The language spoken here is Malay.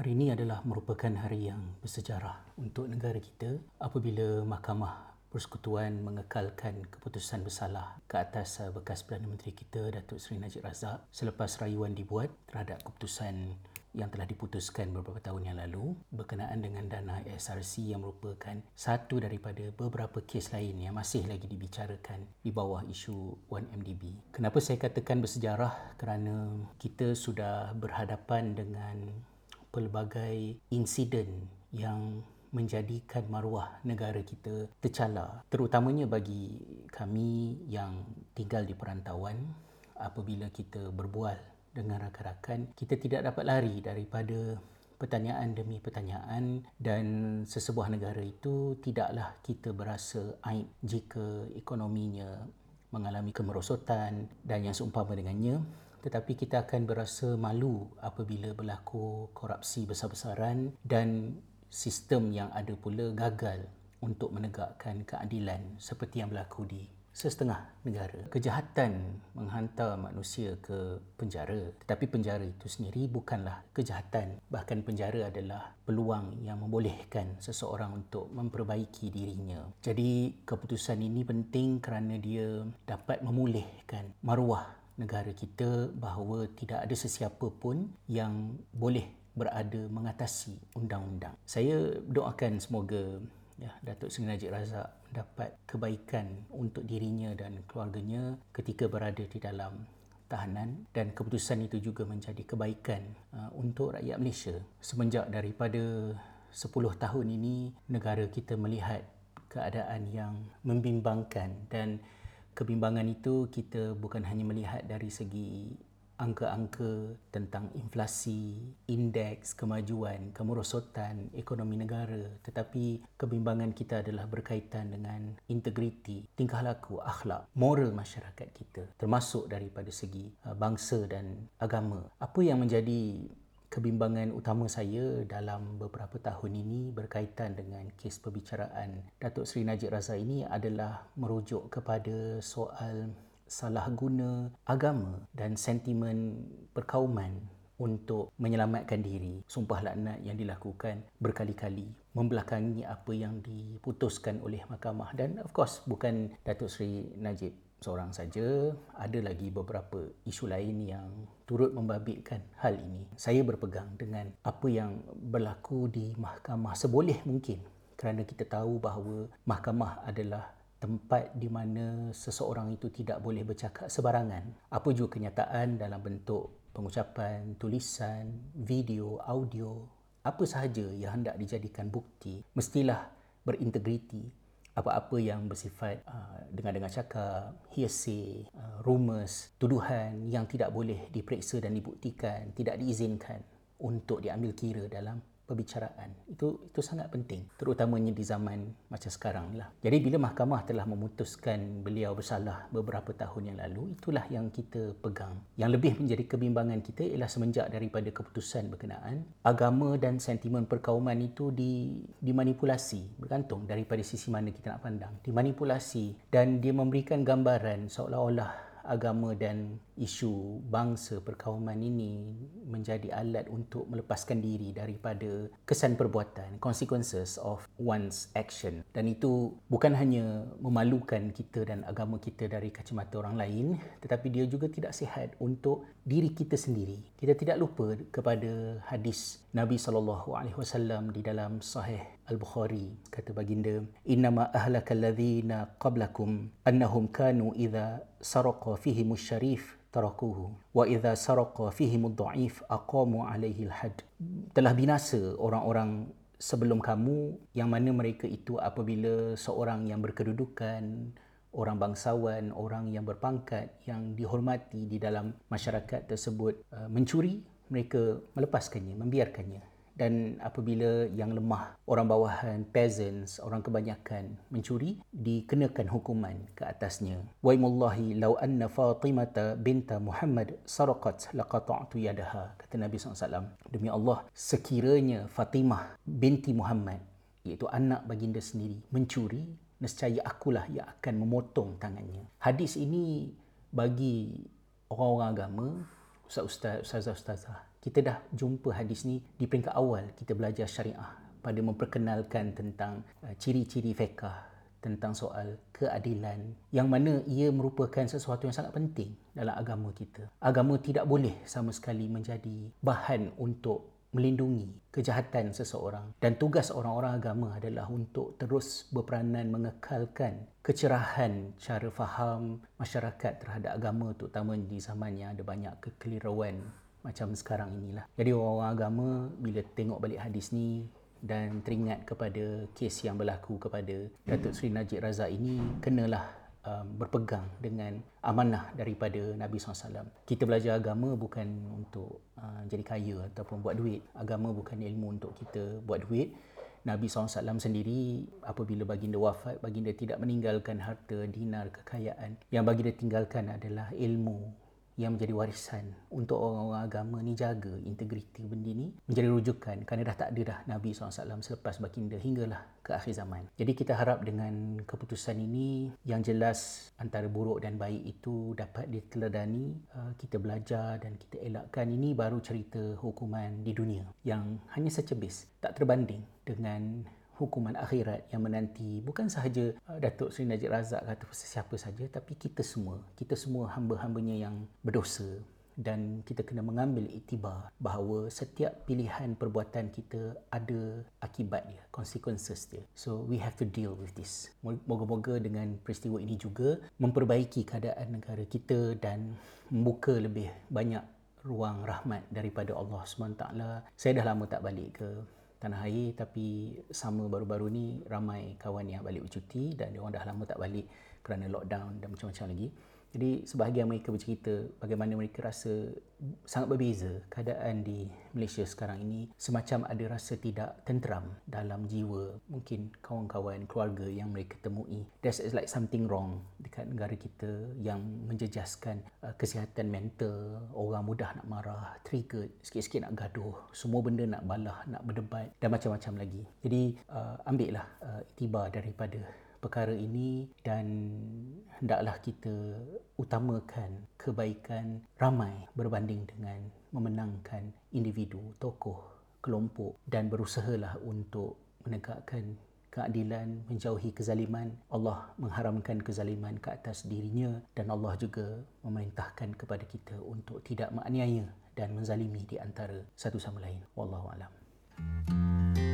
Hari ini adalah merupakan hari yang bersejarah untuk negara kita apabila Mahkamah Persekutuan mengekalkan keputusan bersalah ke atas uh, bekas Perdana Menteri kita Datuk Seri Najib Razak selepas rayuan dibuat terhadap keputusan yang telah diputuskan beberapa tahun yang lalu berkenaan dengan dana SRC yang merupakan satu daripada beberapa kes lain yang masih lagi dibicarakan di bawah isu 1MDB. Kenapa saya katakan bersejarah? Kerana kita sudah berhadapan dengan pelbagai insiden yang menjadikan maruah negara kita tercala. Terutamanya bagi kami yang tinggal di perantauan apabila kita berbual dengan rakan-rakan kita tidak dapat lari daripada pertanyaan demi pertanyaan dan sesebuah negara itu tidaklah kita berasa aib jika ekonominya mengalami kemerosotan dan yang seumpama dengannya tetapi kita akan berasa malu apabila berlaku korupsi besar-besaran dan sistem yang ada pula gagal untuk menegakkan keadilan seperti yang berlaku di sesetengah negara. Kejahatan menghantar manusia ke penjara, tetapi penjara itu sendiri bukanlah kejahatan. Bahkan penjara adalah peluang yang membolehkan seseorang untuk memperbaiki dirinya. Jadi keputusan ini penting kerana dia dapat memulihkan maruah negara kita bahawa tidak ada sesiapa pun yang boleh berada mengatasi undang-undang. Saya doakan semoga ya Datuk Seri Najib Razak dapat kebaikan untuk dirinya dan keluarganya ketika berada di dalam tahanan dan keputusan itu juga menjadi kebaikan uh, untuk rakyat Malaysia semenjak daripada 10 tahun ini negara kita melihat keadaan yang membimbangkan dan kebimbangan itu kita bukan hanya melihat dari segi angka-angka tentang inflasi, indeks kemajuan, kemerosotan ekonomi negara tetapi kebimbangan kita adalah berkaitan dengan integriti, tingkah laku, akhlak, moral masyarakat kita termasuk daripada segi uh, bangsa dan agama. Apa yang menjadi kebimbangan utama saya dalam beberapa tahun ini berkaitan dengan kes perbicaraan Datuk Seri Najib Razak ini adalah merujuk kepada soal salah guna agama dan sentimen perkauman untuk menyelamatkan diri. Sumpah laknat yang dilakukan berkali-kali membelakangi apa yang diputuskan oleh mahkamah dan of course bukan Datuk Seri Najib seorang saja, ada lagi beberapa isu lain yang turut membabitkan hal ini. Saya berpegang dengan apa yang berlaku di mahkamah seboleh mungkin kerana kita tahu bahawa mahkamah adalah tempat di mana seseorang itu tidak boleh bercakap sebarangan. Apa juga kenyataan dalam bentuk pengucapan, tulisan, video, audio, apa sahaja yang hendak dijadikan bukti, mestilah berintegriti. Apa-apa yang bersifat uh, dengar-dengar cakap, hearsay, uh, rumors, tuduhan yang tidak boleh diperiksa dan dibuktikan, tidak diizinkan untuk diambil kira dalam perbicaraan itu itu sangat penting terutamanya di zaman macam sekarang lah. Jadi bila mahkamah telah memutuskan beliau bersalah beberapa tahun yang lalu itulah yang kita pegang. Yang lebih menjadi kebimbangan kita ialah semenjak daripada keputusan berkenaan agama dan sentimen perkauman itu di dimanipulasi bergantung daripada sisi mana kita nak pandang. Dimanipulasi dan dia memberikan gambaran seolah-olah agama dan isu bangsa perkauman ini menjadi alat untuk melepaskan diri daripada kesan perbuatan consequences of one's action. Dan itu bukan hanya memalukan kita dan agama kita dari kacamata orang lain tetapi dia juga tidak sihat untuk diri kita sendiri. Kita tidak lupa kepada hadis Nabi sallallahu alaihi wasallam di dalam sahih Al-Bukhari. Kata baginda innama ahlakal ladzina qablakum annahum kanu idza saraqa fihim syarif tarakuhu wa idza saraqa fihim dhaif aqamu alaihi al-had. Telah binasa orang-orang sebelum kamu yang mana mereka itu apabila seorang yang berkedudukan orang bangsawan orang yang berpangkat yang dihormati di dalam masyarakat tersebut uh, mencuri mereka melepaskannya membiarkannya dan apabila yang lemah orang bawahan peasants orang kebanyakan mencuri dikenakan hukuman ke atasnya. Waimullahi law anna fatimata binta muhammad sarqat laqata'tu yadaha kata nabi SAW demi Allah sekiranya fatimah binti muhammad iaitu anak baginda sendiri mencuri nescaya akulah yang akan memotong tangannya. Hadis ini bagi orang-orang agama ustaz-ustaz ustazah-ustazah Kita dah jumpa hadis ni di peringkat awal kita belajar syariah pada memperkenalkan tentang uh, ciri-ciri fiqh tentang soal keadilan yang mana ia merupakan sesuatu yang sangat penting dalam agama kita. Agama tidak boleh sama sekali menjadi bahan untuk melindungi kejahatan seseorang dan tugas orang-orang agama adalah untuk terus berperanan mengekalkan kecerahan cara faham masyarakat terhadap agama terutama di zaman yang ada banyak kekeliruan macam sekarang inilah. Jadi orang-orang agama bila tengok balik hadis ni dan teringat kepada kes yang berlaku kepada Datuk Seri Najib Razak ini kenalah um, berpegang dengan amanah daripada Nabi SAW. Kita belajar agama bukan untuk uh, jadi kaya ataupun buat duit. Agama bukan ilmu untuk kita buat duit. Nabi SAW sendiri apabila baginda wafat, baginda tidak meninggalkan harta, dinar, kekayaan. Yang baginda tinggalkan adalah ilmu, yang menjadi warisan untuk orang-orang agama ni jaga integriti benda ni menjadi rujukan kerana dah tak ada dah Nabi SAW selepas baginda hinggalah ke akhir zaman. Jadi kita harap dengan keputusan ini yang jelas antara buruk dan baik itu dapat diteladani, uh, kita belajar dan kita elakkan ini baru cerita hukuman di dunia yang hanya secebis tak terbanding dengan hukuman akhirat yang menanti bukan sahaja uh, Datuk Seri Najib Razak atau sesiapa saja tapi kita semua kita semua hamba-hambanya yang berdosa dan kita kena mengambil iktibar bahawa setiap pilihan perbuatan kita ada akibat dia, consequences dia. So we have to deal with this. Moga-moga dengan peristiwa ini juga memperbaiki keadaan negara kita dan membuka lebih banyak ruang rahmat daripada Allah SWT. Saya dah lama tak balik ke tanah air tapi sama baru-baru ni ramai kawan yang balik bercuti dan dia orang dah lama tak balik kerana lockdown dan macam-macam lagi. Jadi sebahagian mereka bercerita bagaimana mereka rasa sangat berbeza keadaan di Malaysia sekarang ini semacam ada rasa tidak tenteram dalam jiwa mungkin kawan-kawan keluarga yang mereka temui. There's like something wrong dekat negara kita yang menjejaskan uh, kesihatan mental, orang mudah nak marah, trigger, sikit-sikit nak gaduh, semua benda nak balah, nak berdebat dan macam-macam lagi. Jadi uh, ambillah uh, itibar daripada perkara ini dan hendaklah kita utamakan kebaikan ramai berbanding dengan memenangkan individu, tokoh, kelompok dan berusahalah untuk menegakkan keadilan, menjauhi kezaliman. Allah mengharamkan kezaliman ke atas dirinya dan Allah juga memerintahkan kepada kita untuk tidak menganiaya dan menzalimi di antara satu sama lain. Wallahu a'lam. thank you